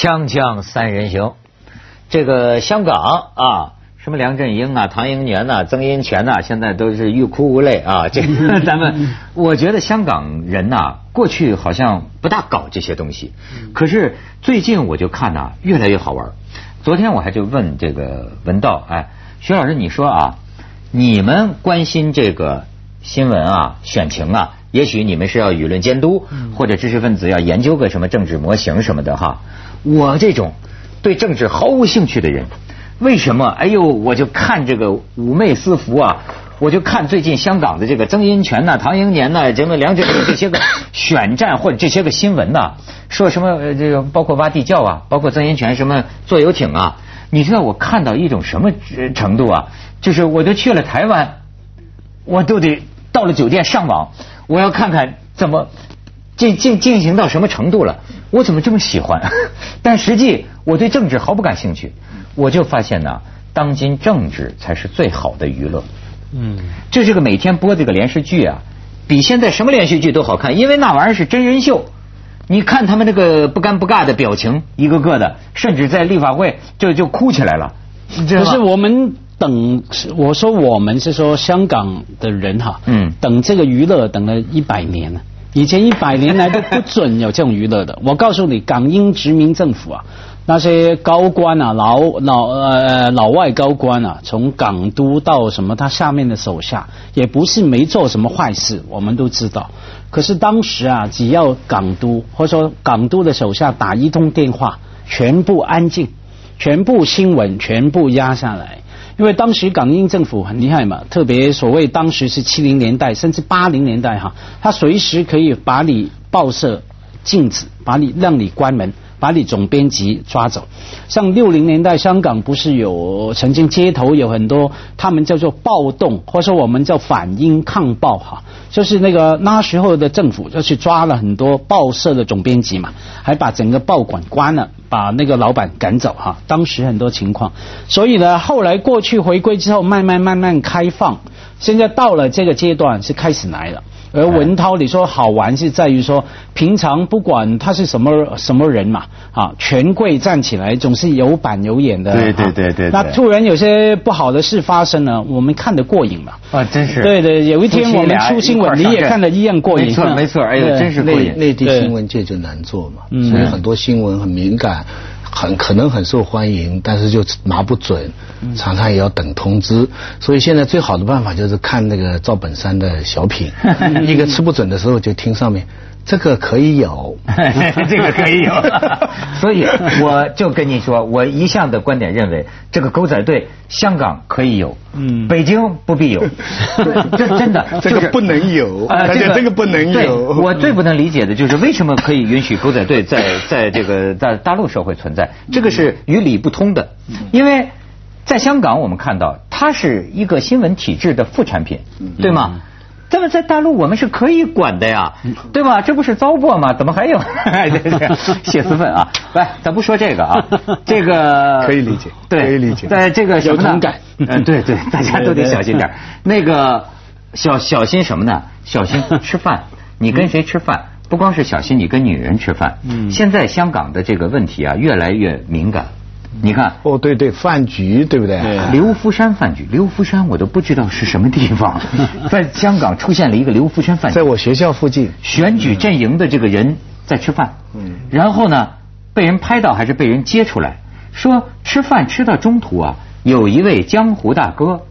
锵锵三人行，这个香港啊，什么梁振英啊、唐英年呐、曾荫权呐，现在都是欲哭无泪啊。这个 咱们，我觉得香港人呐，过去好像不大搞这些东西，可是最近我就看呐，越来越好玩。昨天我还就问这个文道，哎，徐老师，你说啊，你们关心这个新闻啊、选情啊？也许你们是要舆论监督，或者知识分子要研究个什么政治模型什么的哈。我这种对政治毫无兴趣的人，为什么？哎呦，我就看这个妩媚私服啊，我就看最近香港的这个曾荫权呐、唐英年呐、什么梁振英这些个 选战或者这些个新闻呐，说什么呃这个包括挖地窖啊，包括曾荫权什么坐游艇啊，你知道我看到一种什么程度啊？就是我都去了台湾，我都得到了酒店上网，我要看看怎么进进进行到什么程度了。我怎么这么喜欢？但实际我对政治毫不感兴趣。我就发现呢，当今政治才是最好的娱乐。嗯，这是个每天播这个连续剧啊，比现在什么连续剧都好看，因为那玩意儿是真人秀。你看他们那个不尴不尬的表情，一个个的，甚至在立法会就就哭起来了。可是我们等，我说我们是说香港的人哈，嗯，等这个娱乐等了一百年了。以前一百年来都不准有这种娱乐的。我告诉你，港英殖民政府啊，那些高官啊，老老呃老外高官啊，从港督到什么，他下面的手下也不是没做什么坏事，我们都知道。可是当时啊，只要港督或者说港督的手下打一通电话，全部安静，全部新闻全部压下来。因为当时港英政府很厉害嘛，特别所谓当时是七零年代甚至八零年代哈，他随时可以把你报社禁止，把你让你关门，把你总编辑抓走。像六零年代香港不是有曾经街头有很多他们叫做暴动，或者说我们叫反英抗暴哈，就是那个那时候的政府就去抓了很多报社的总编辑嘛，还把整个报馆关了。把那个老板赶走哈，当时很多情况，所以呢，后来过去回归之后，慢慢慢慢开放，现在到了这个阶段是开始来了。而文涛，你说好玩是在于说，平常不管他是什么什么人嘛，啊，权贵站起来总是有板有眼的。对对对对。那突然有些不好的事发生了，我们看得过瘾嘛？啊，真是。对对，有一天我们出新闻，你也看得一样过瘾。没错没错，哎呦，真是过瘾。内地新闻界就难做嘛，所以很多新闻很敏感。很可能很受欢迎，但是就拿不准，常常也要等通知。所以现在最好的办法就是看那个赵本山的小品，一个吃不准的时候就听上面，这个可以有，这个可以有。所以我就跟你说，我一向的观点认为，这个狗仔队香港可以有，嗯，北京不必有。这真的，这个不能有，而且这个不能有。我最不能理解的就是为什么可以允许狗仔队在在这个在大陆社会存在，这个是与理不通的。因为在香港，我们看到它是一个新闻体制的副产品，对吗？这么在大陆我们是可以管的呀，对吧？这不是糟粕吗？怎么还有泄私愤啊？来，咱不说这个啊，这个可以理解，对，可以理解。在这个小同感，嗯，对对，大家都得小心点。那个小小心什么呢？小心 吃饭。你跟谁吃饭？不光是小心你跟女人吃饭。嗯。现在香港的这个问题啊，越来越敏感。你看，哦，对对，饭局对不对？刘福山饭局，刘福山我都不知道是什么地方，在香港出现了一个刘福山饭局，在我学校附近，选举阵营的这个人在吃饭，嗯，然后呢，被人拍到还是被人揭出来，说吃饭吃到中途啊，有一位江湖大哥，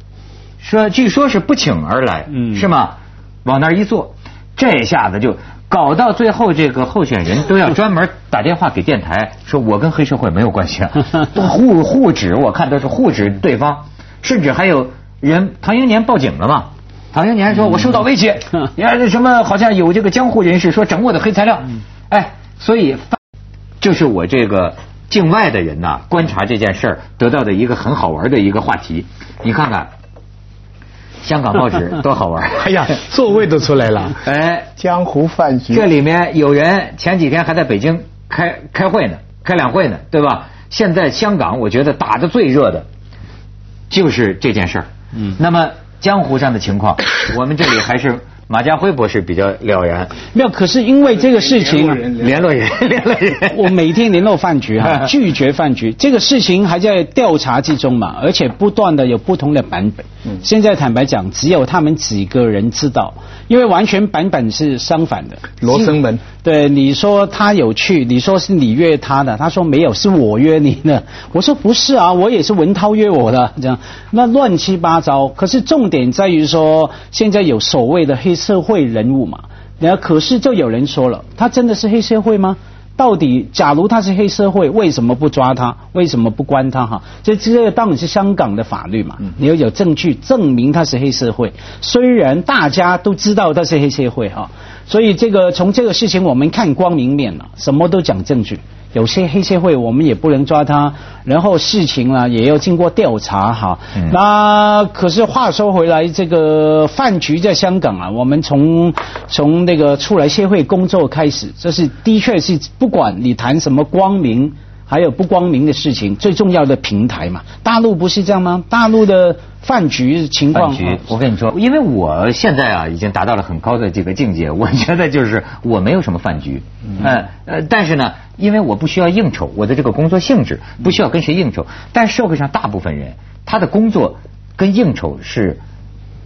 说据说是不请而来，嗯，是吗？往那儿一坐，这下子就。搞到最后，这个候选人都要专门打电话给电台，说我跟黑社会没有关系啊，互互指，我看都是互指对方，甚至还有人唐英年报警了嘛？唐英年说我受到威胁，你看什么好像有这个江湖人士说整我的黑材料，哎，所以就是我这个境外的人呐，观察这件事儿得到的一个很好玩的一个话题，你看看。香港报纸 多好玩！哎呀，座位都出来了。哎，江湖饭局。这里面有人前几天还在北京开开会呢，开两会呢，对吧？现在香港我觉得打的最热的，就是这件事儿。嗯。那么江湖上的情况，我们这里还是马家辉博士比较了然。没有，可是因为这个事情，联络人，联络人，我每天联络饭局哈，拒绝饭局，这个事情还在调查之中嘛，而且不断的有不同的版本。现在坦白讲，只有他们几个人知道，因为完全版本是相反的。罗生门，对，你说他有去，你说是你约他的，他说没有，是我约你的。我说不是啊，我也是文涛约我的，这样那乱七八糟。可是重点在于说，现在有所谓的黑社会人物嘛，然后可是就有人说了，他真的是黑社会吗？到底，假如他是黑社会，为什么不抓他？为什么不关他？哈，这这个当然是香港的法律嘛。你要有证据证明他是黑社会，虽然大家都知道他是黑社会哈，所以这个从这个事情我们看光明面了，什么都讲证据。有些黑社会我们也不能抓他，然后事情呢也要经过调查哈。那可是话说回来，这个饭局在香港啊，我们从从那个出来社会工作开始，这是的确是不管你谈什么光明。还有不光明的事情，最重要的平台嘛，大陆不是这样吗？大陆的饭局情况，饭局，我跟你说，因为我现在啊已经达到了很高的这个境界，我觉得就是我没有什么饭局，嗯。呃，但是呢，因为我不需要应酬，我的这个工作性质不需要跟谁应酬，但社会上大部分人他的工作跟应酬是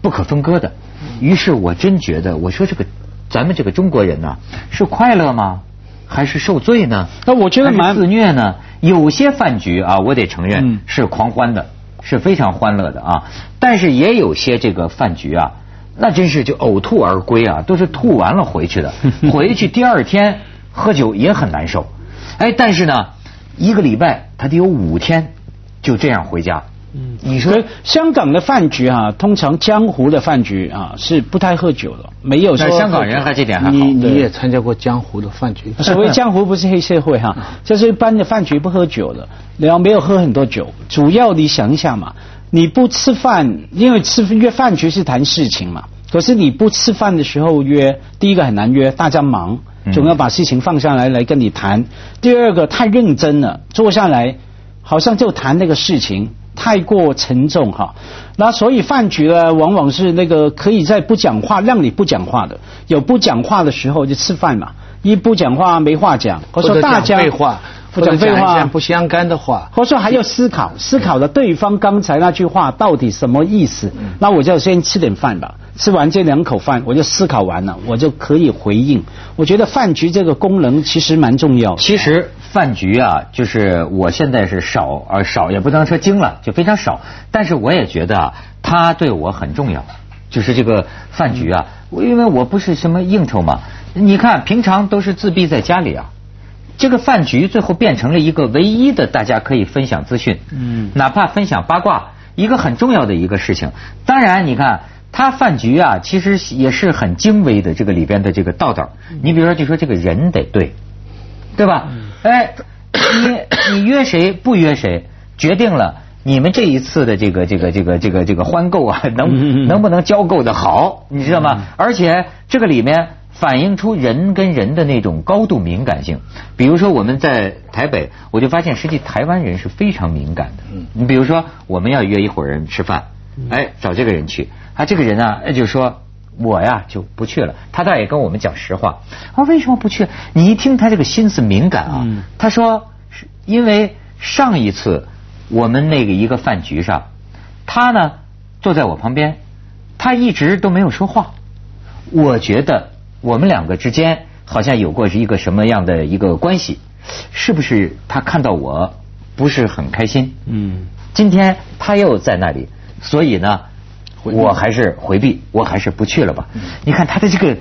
不可分割的，于是我真觉得，我说这个咱们这个中国人呢是快乐吗？还是受罪呢？那我觉得蛮自虐呢。有些饭局啊，我得承认是狂欢的，是非常欢乐的啊。但是也有些这个饭局啊，那真是就呕吐而归啊，都是吐完了回去的。回去第二天喝酒也很难受。哎，但是呢，一个礼拜他得有五天就这样回家。嗯，你说香港的饭局啊，通常江湖的饭局啊是不太喝酒的，没有说香港人还这点还好。你你也参加过江湖的饭局？所谓江湖不是黑社会哈，就是一般的饭局不喝酒的，然后没有喝很多酒。主要你想一下嘛，你不吃饭，因为吃约饭局是谈事情嘛。可是你不吃饭的时候约，第一个很难约，大家忙，总要把事情放下来来跟你谈。第二个太认真了，坐下来好像就谈那个事情。太过沉重哈，那所以饭局呢，往往是那个可以在不讲话让你不讲话的，有不讲话的时候就吃饭嘛，一不讲话没话讲，或者大家废话，不讲废话。不相干的话，或者说还要思考思考了对方刚才那句话到底什么意思，那我就先吃点饭吧。吃完这两口饭，我就思考完了，我就可以回应。我觉得饭局这个功能其实蛮重要。其实饭局啊，就是我现在是少而少也不能说精了，就非常少。但是我也觉得啊，它对我很重要。就是这个饭局啊，因为我不是什么应酬嘛。你看平常都是自闭在家里啊，这个饭局最后变成了一个唯一的大家可以分享资讯，嗯，哪怕分享八卦，一个很重要的一个事情。当然，你看。他饭局啊，其实也是很精微的，这个里边的这个道道。你比如说，就说这个人得对，对吧？哎，你你约谁不约谁，决定了你们这一次的这个这个这个这个这个欢购啊，能能不能交购的好，你知道吗？而且这个里面反映出人跟人的那种高度敏感性。比如说我们在台北，我就发现实际台湾人是非常敏感的。你比如说我们要约一伙人吃饭，哎，找这个人去。啊，这个人呢，就说我呀就不去了。他倒也跟我们讲实话。啊，为什么不去？你一听他这个心思敏感啊。他说是因为上一次我们那个一个饭局上，他呢坐在我旁边，他一直都没有说话。我觉得我们两个之间好像有过一个什么样的一个关系？是不是他看到我不是很开心？嗯。今天他又在那里，所以呢。我还是回避，我还是不去了吧。你看他的这个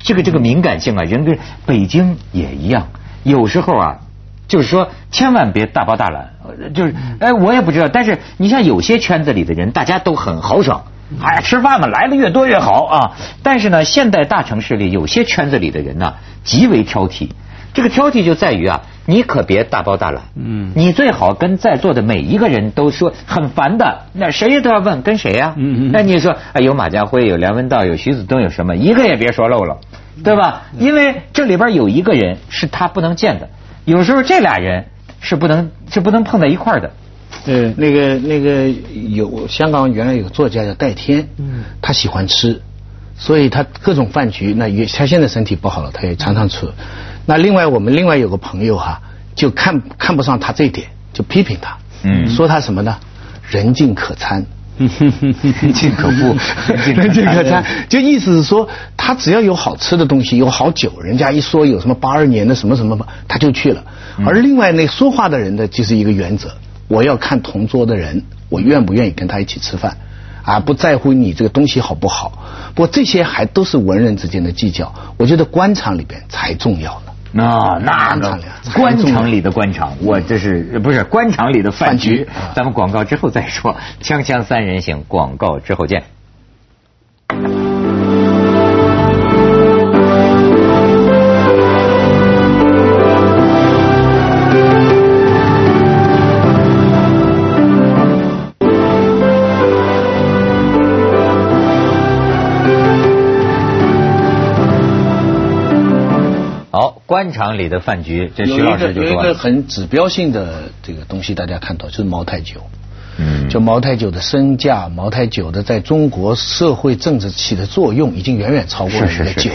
这个这个敏感性啊，人跟北京也一样。有时候啊，就是说千万别大包大揽，就是哎，我也不知道。但是你像有些圈子里的人，大家都很豪爽，哎，吃饭嘛，来的越多越好啊。但是呢，现代大城市里有些圈子里的人呢，极为挑剔。这个挑剔就在于啊。你可别大包大揽，嗯，你最好跟在座的每一个人都说很烦的，那谁都要问跟谁呀？嗯嗯，那你说有马家辉，有梁文道，有徐子东，有什么一个也别说漏了，对吧？因为这里边有一个人是他不能见的，有时候这俩人是不能是不能碰在一块儿的。对，那个那个有香港原来有个作家叫戴天，嗯，他喜欢吃。所以他各种饭局，那也他现在身体不好了，他也常常吃。那另外我们另外有个朋友哈，就看看不上他这一点，就批评他，嗯，说他什么呢？人尽可餐，人尽可夫，人尽可餐，就意思是说，他只要有好吃的东西，有好酒，人家一说有什么八二年的什么什么吧，他就去了。而另外那说话的人呢就是一个原则，我要看同桌的人，我愿不愿意跟他一起吃饭。啊，不在乎你这个东西好不好，不过这些还都是文人之间的计较。我觉得官场里边才重要呢。那那个官场里的官场，我这是不是官场里的饭局？咱们广告之后再说。锵锵三人行，广告之后见。官场里的饭局，这徐老师就说有一个很指标性的这个东西，大家看到就是茅台酒。嗯，就茅台酒的身价，茅台酒的在中国社会政治起的作用，已经远远超过了的酒。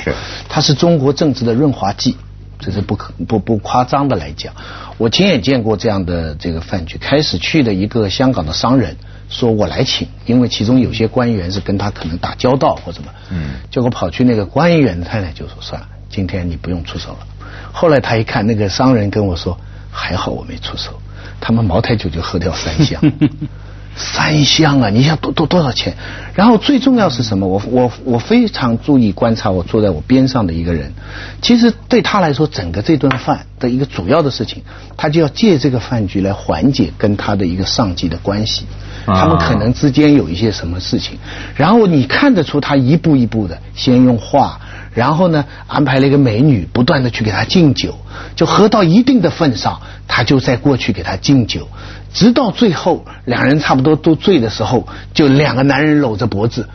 它是中国政治的润滑剂，这是不可不不夸张的来讲。我亲眼见过这样的这个饭局，开始去的一个香港的商人说我来请，因为其中有些官员是跟他可能打交道或什么。嗯，结果跑去那个官员的太太就说算了，今天你不用出手了。后来他一看，那个商人跟我说：“还好我没出手，他们茅台酒就喝掉三箱，三箱啊！你想多多多少钱？然后最重要是什么？我我我非常注意观察我坐在我边上的一个人，其实对他来说，整个这顿饭的一个主要的事情，他就要借这个饭局来缓解跟他的一个上级的关系，他们可能之间有一些什么事情，然后你看得出他一步一步的先用话。”然后呢，安排了一个美女，不断的去给他敬酒，就喝到一定的份上，他就再过去给他敬酒，直到最后两人差不多都醉的时候，就两个男人搂着脖子，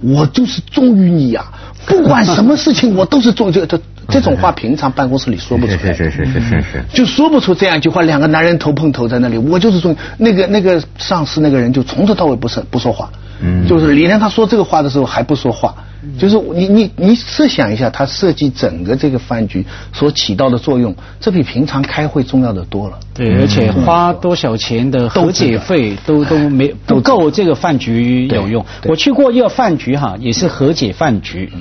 我就是忠于你呀，不管什么事情我都是忠这这这种话平常办公室里说不出来，是是是是是是，就说不出这样一句话。两个男人头碰头在那里，我就是说那个那个上司那个人就从头到尾不是不说话，嗯，就是李连他说这个话的时候还不说话。就是你你你设想一下，他设计整个这个饭局所起到的作用，这比平常开会重要的多了。对，而且花多少钱的和解费都都没不够这个饭局有用。我去过一个饭局哈，也是和解饭局，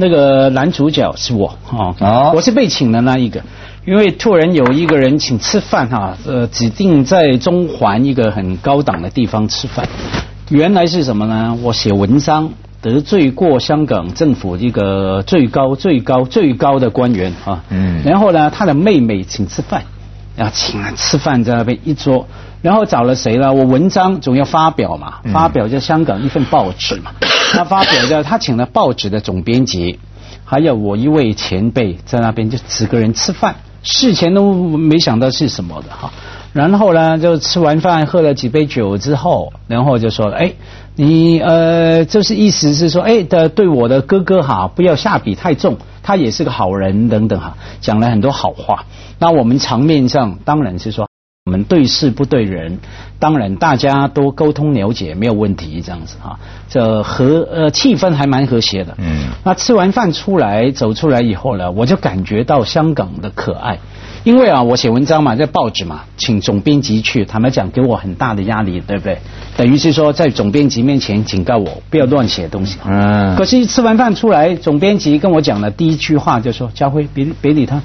那个男主角是我啊，我是被请的那一个，因为突然有一个人请吃饭哈，呃，指定在中环一个很高档的地方吃饭，原来是什么呢？我写文章。得罪过香港政府一个最高最高最高的官员啊，嗯，然后呢，他的妹妹请吃饭，要请吃饭在那边一桌，然后找了谁呢？我文章总要发表嘛，发表在香港一份报纸嘛，他发表的他请了报纸的总编辑，还有我一位前辈在那边就几个人吃饭，事前都没想到是什么的哈，然后呢，就吃完饭喝了几杯酒之后，然后就说，哎。你呃，就是意思是说，哎的，对我的哥哥哈，不要下笔太重，他也是个好人等等哈，讲了很多好话。那我们场面上当然是说，我们对事不对人，当然大家都沟通了解没有问题这样子哈，这和呃气氛还蛮和谐的。嗯。那吃完饭出来走出来以后呢，我就感觉到香港的可爱。因为啊，我写文章嘛，在报纸嘛，请总编辑去，坦白讲，给我很大的压力，对不对？等于是说，在总编辑面前警告我不要乱写东西。嗯。可是吃完饭出来，总编辑跟我讲的第一句话就说：“家辉，别别理他，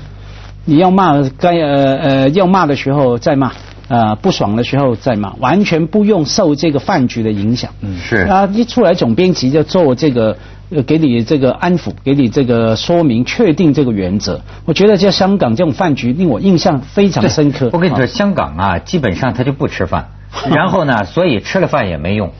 你要骂该呃呃要骂的时候再骂，呃不爽的时候再骂，完全不用受这个饭局的影响。”嗯，是。啊，一出来总编辑就做这个。呃，给你这个安抚，给你这个说明，确定这个原则。我觉得在香港这种饭局令我印象非常深刻。我跟你说，香港啊，基本上他就不吃饭，然后呢，所以吃了饭也没用。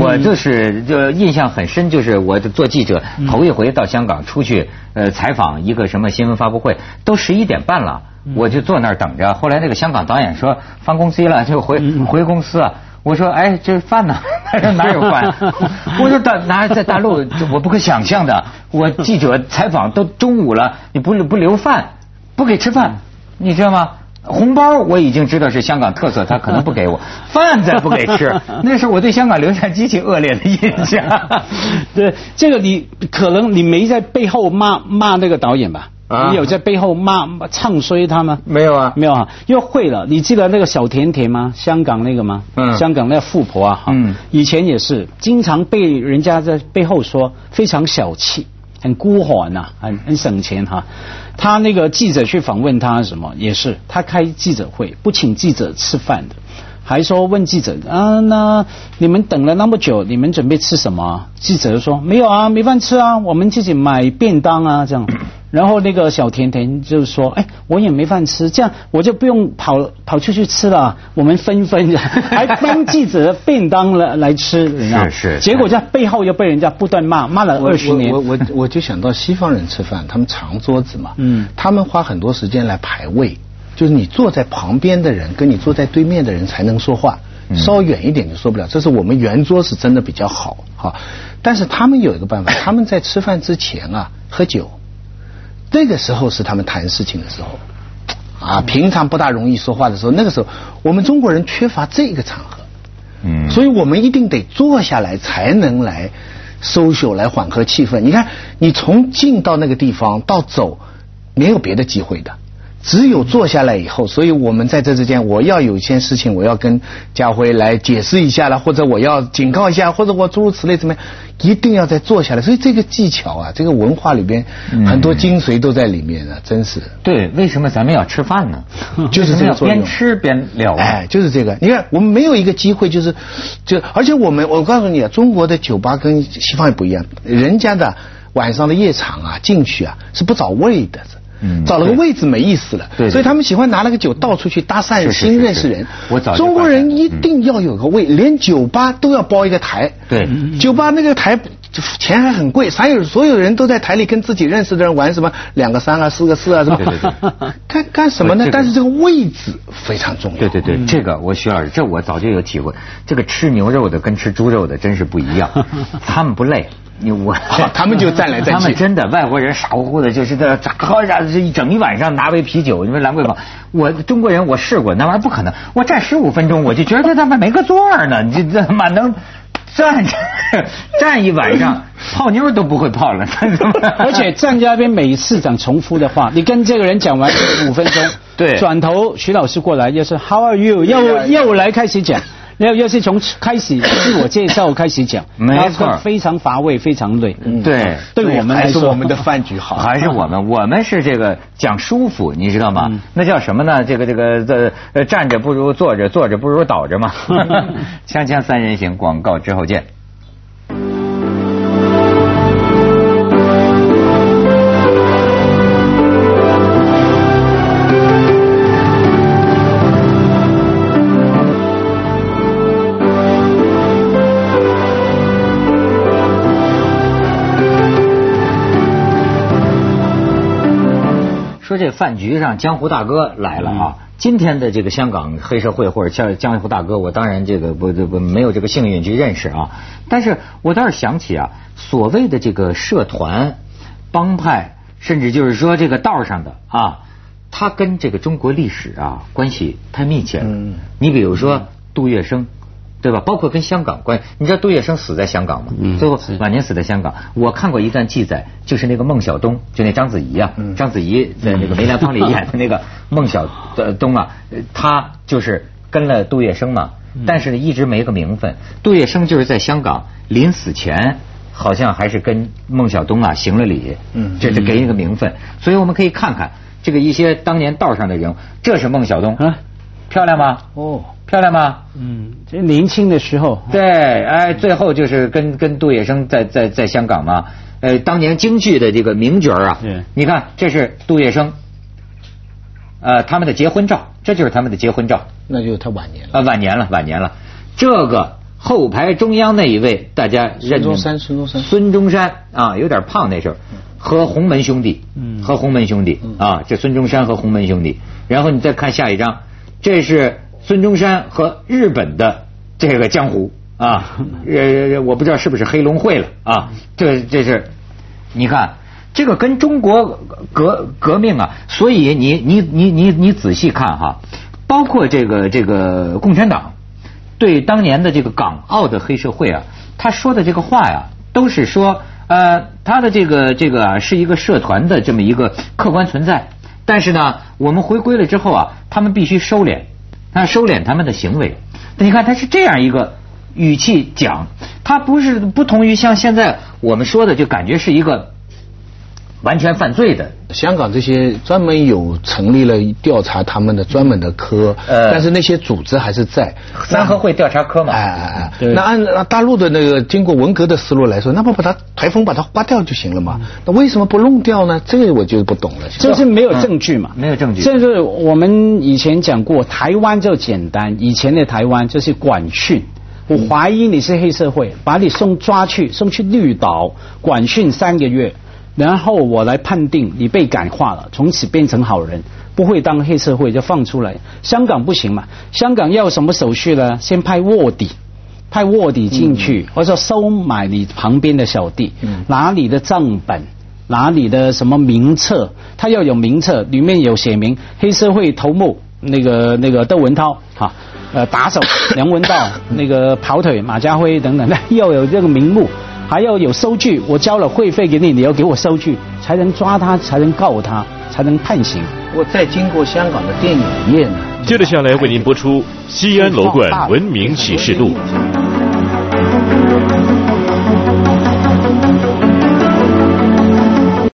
我就是就印象很深，就是我做记者头一回到香港出去呃采访一个什么新闻发布会，都十一点半了，我就坐那儿等着。后来那个香港导演说翻公司了，就回回公司啊。我说，哎，这饭呢？他 说哪有饭？我说大哪在大陆，我不可想象的。我记者采访都中午了，你不不留饭，不给吃饭，你知道吗？红包我已经知道是香港特色，他可能不给我 饭再不给吃，那是我对香港留下极其恶劣的印象。对，这个你可能你没在背后骂骂那个导演吧？你有在背后骂唱衰他吗？没有啊，没有啊，又会了。你记得那个小甜甜吗？香港那个吗？嗯，香港那个富婆啊，嗯，以前也是经常被人家在背后说非常小气。很孤寒呐，很很省钱哈。他那个记者去访问他什么，也是他开记者会不请记者吃饭的，还说问记者啊，那你们等了那么久，你们准备吃什么？记者说没有啊，没饭吃啊，我们自己买便当啊，这样。然后那个小甜甜就说：“哎，我也没饭吃，这样我就不用跑跑出去吃了，我们分分，还分记者的便当来来吃，是是。结果在背后又被人家不断骂，骂了二十年。我我我就想到西方人吃饭，他们长桌子嘛，嗯，他们花很多时间来排位，就是你坐在旁边的人跟你坐在对面的人才能说话，稍远一点就说不了。这是我们圆桌是真的比较好哈，但是他们有一个办法，他们在吃饭之前啊喝酒。那个时候是他们谈事情的时候，啊，平常不大容易说话的时候，那个时候我们中国人缺乏这个场合，嗯，所以我们一定得坐下来才能来 social 来缓和气氛。你看，你从进到那个地方到走，没有别的机会的。只有坐下来以后，所以我们在这之间，我要有一件事情，我要跟家辉来解释一下了，或者我要警告一下，或者我诸如此类怎么样，一定要再坐下来。所以这个技巧啊，这个文化里边很多精髓都在里面啊，真是。对，为什么咱们要吃饭呢？就是这个边吃边聊。哎，就是这个。你看，我们没有一个机会，就是就而且我们，我告诉你啊，中国的酒吧跟西方也不一样，人家的晚上的夜场啊，进去啊是不找位的。找了个位置没意思了，所以他们喜欢拿那个酒到处去搭讪新认识人。我早中国人一定要有个位，连酒吧都要包一个台。对，酒吧那个台钱还很贵，所有所有人都在台里跟自己认识的人玩什么两个三啊四个四啊什么。对对对。干干什么呢？但是这个位置非常重要。对对对，这个我徐老师，这我早就有体会。这个吃牛肉的跟吃猪肉的真是不一样，他们不累。你我他们就站来站去，他们真的外国人傻乎乎的，就是在咋喝啥，这一整一晚上拿杯啤酒，你说兰桂坊，我中国人我试过那玩意儿不可能，我站十五分钟我就觉得他妈没个座儿呢，你这他妈能站着 站一晚上泡妞都不会泡了，而且站在那边每次讲重复的话，你跟这个人讲完五分钟，对，转头徐老师过来又是 How are you？又又来开始讲。要要是从开始自我介绍开始讲，没错，非常乏味，非常累。对，对我们来说，我们的饭局好，还是我们，我们是这个讲舒服，你知道吗？那叫什么呢？这个这个这呃，站着不如坐着，坐着不如倒着嘛。锵锵三人行，广告之后见。说这饭局上江湖大哥来了啊！今天的这个香港黑社会或者叫江湖大哥，我当然这个不不没有这个幸运去认识啊。但是我倒是想起啊，所谓的这个社团、帮派，甚至就是说这个道上的啊，他跟这个中国历史啊关系太密切了。你比如说杜月笙。对吧？包括跟香港关，你知道杜月笙死在香港吗？最后晚年死在香港。我看过一段记载，就是那个孟小冬，就那章子怡啊，章子怡在那个梅兰芳里演的那个孟小冬啊，他就是跟了杜月笙嘛，但是呢一直没个名分。杜月笙就是在香港临死前，好像还是跟孟小冬啊行了礼，这是给一个名分。所以我们可以看看这个一些当年道上的人，这是孟小冬，漂亮吗？哦。漂亮吗？嗯，这年轻的时候。对，哎，最后就是跟跟杜月笙在在在香港嘛，呃，当年京剧的这个名角啊。对。你看，这是杜月笙，呃，他们的结婚照，这就是他们的结婚照。那就是他晚年了。啊，晚年了，晚年了。这个后排中央那一位，大家认。孙中山，孙中山。孙中山啊，有点胖那时候，和洪门兄弟，嗯和洪门兄弟啊，这孙中山和洪门兄弟。然后你再看下一张，这是。孙中山和日本的这个江湖啊，呃，我不知道是不是黑龙会了啊？这这是，你看这个跟中国革革命啊，所以你你你你你仔细看哈，包括这个这个共产党对当年的这个港澳的黑社会啊，他说的这个话呀，都是说呃他的这个这个是一个社团的这么一个客观存在，但是呢，我们回归了之后啊，他们必须收敛，他收敛他们的行为。你看他是这样一个语气讲，他不是不同于像现在我们说的，就感觉是一个。完全犯罪的，香港这些专门有成立了调查他们的专门的科，呃，但是那些组织还是在三合会调查科嘛，哎哎哎，那按大陆的那个经过文革的思路来说，那不把它台风把它刮掉就行了嘛？那为什么不弄掉呢？这个我就不懂了。就是没有证据嘛？没有证据。这是我们以前讲过，台湾就简单，以前的台湾就是管训，我怀疑你是黑社会，把你送抓去，送去绿岛管训三个月。然后我来判定你被感化了，从此变成好人，不会当黑社会就放出来。香港不行嘛？香港要什么手续呢？先派卧底，派卧底进去，或者收买你旁边的小弟，拿你的账本，拿你的什么名册，他要有名册，里面有写明黑社会头目那个那个窦文涛哈，呃打手 梁文道，那个跑腿马家辉等等，那 要有这个名目。还要有收据，我交了会费给你，你要给我收据，才能抓他，才能告他，才能判刑。我再经过香港的电影业呢。接着下来为您播出《西安楼冠文明启示录》。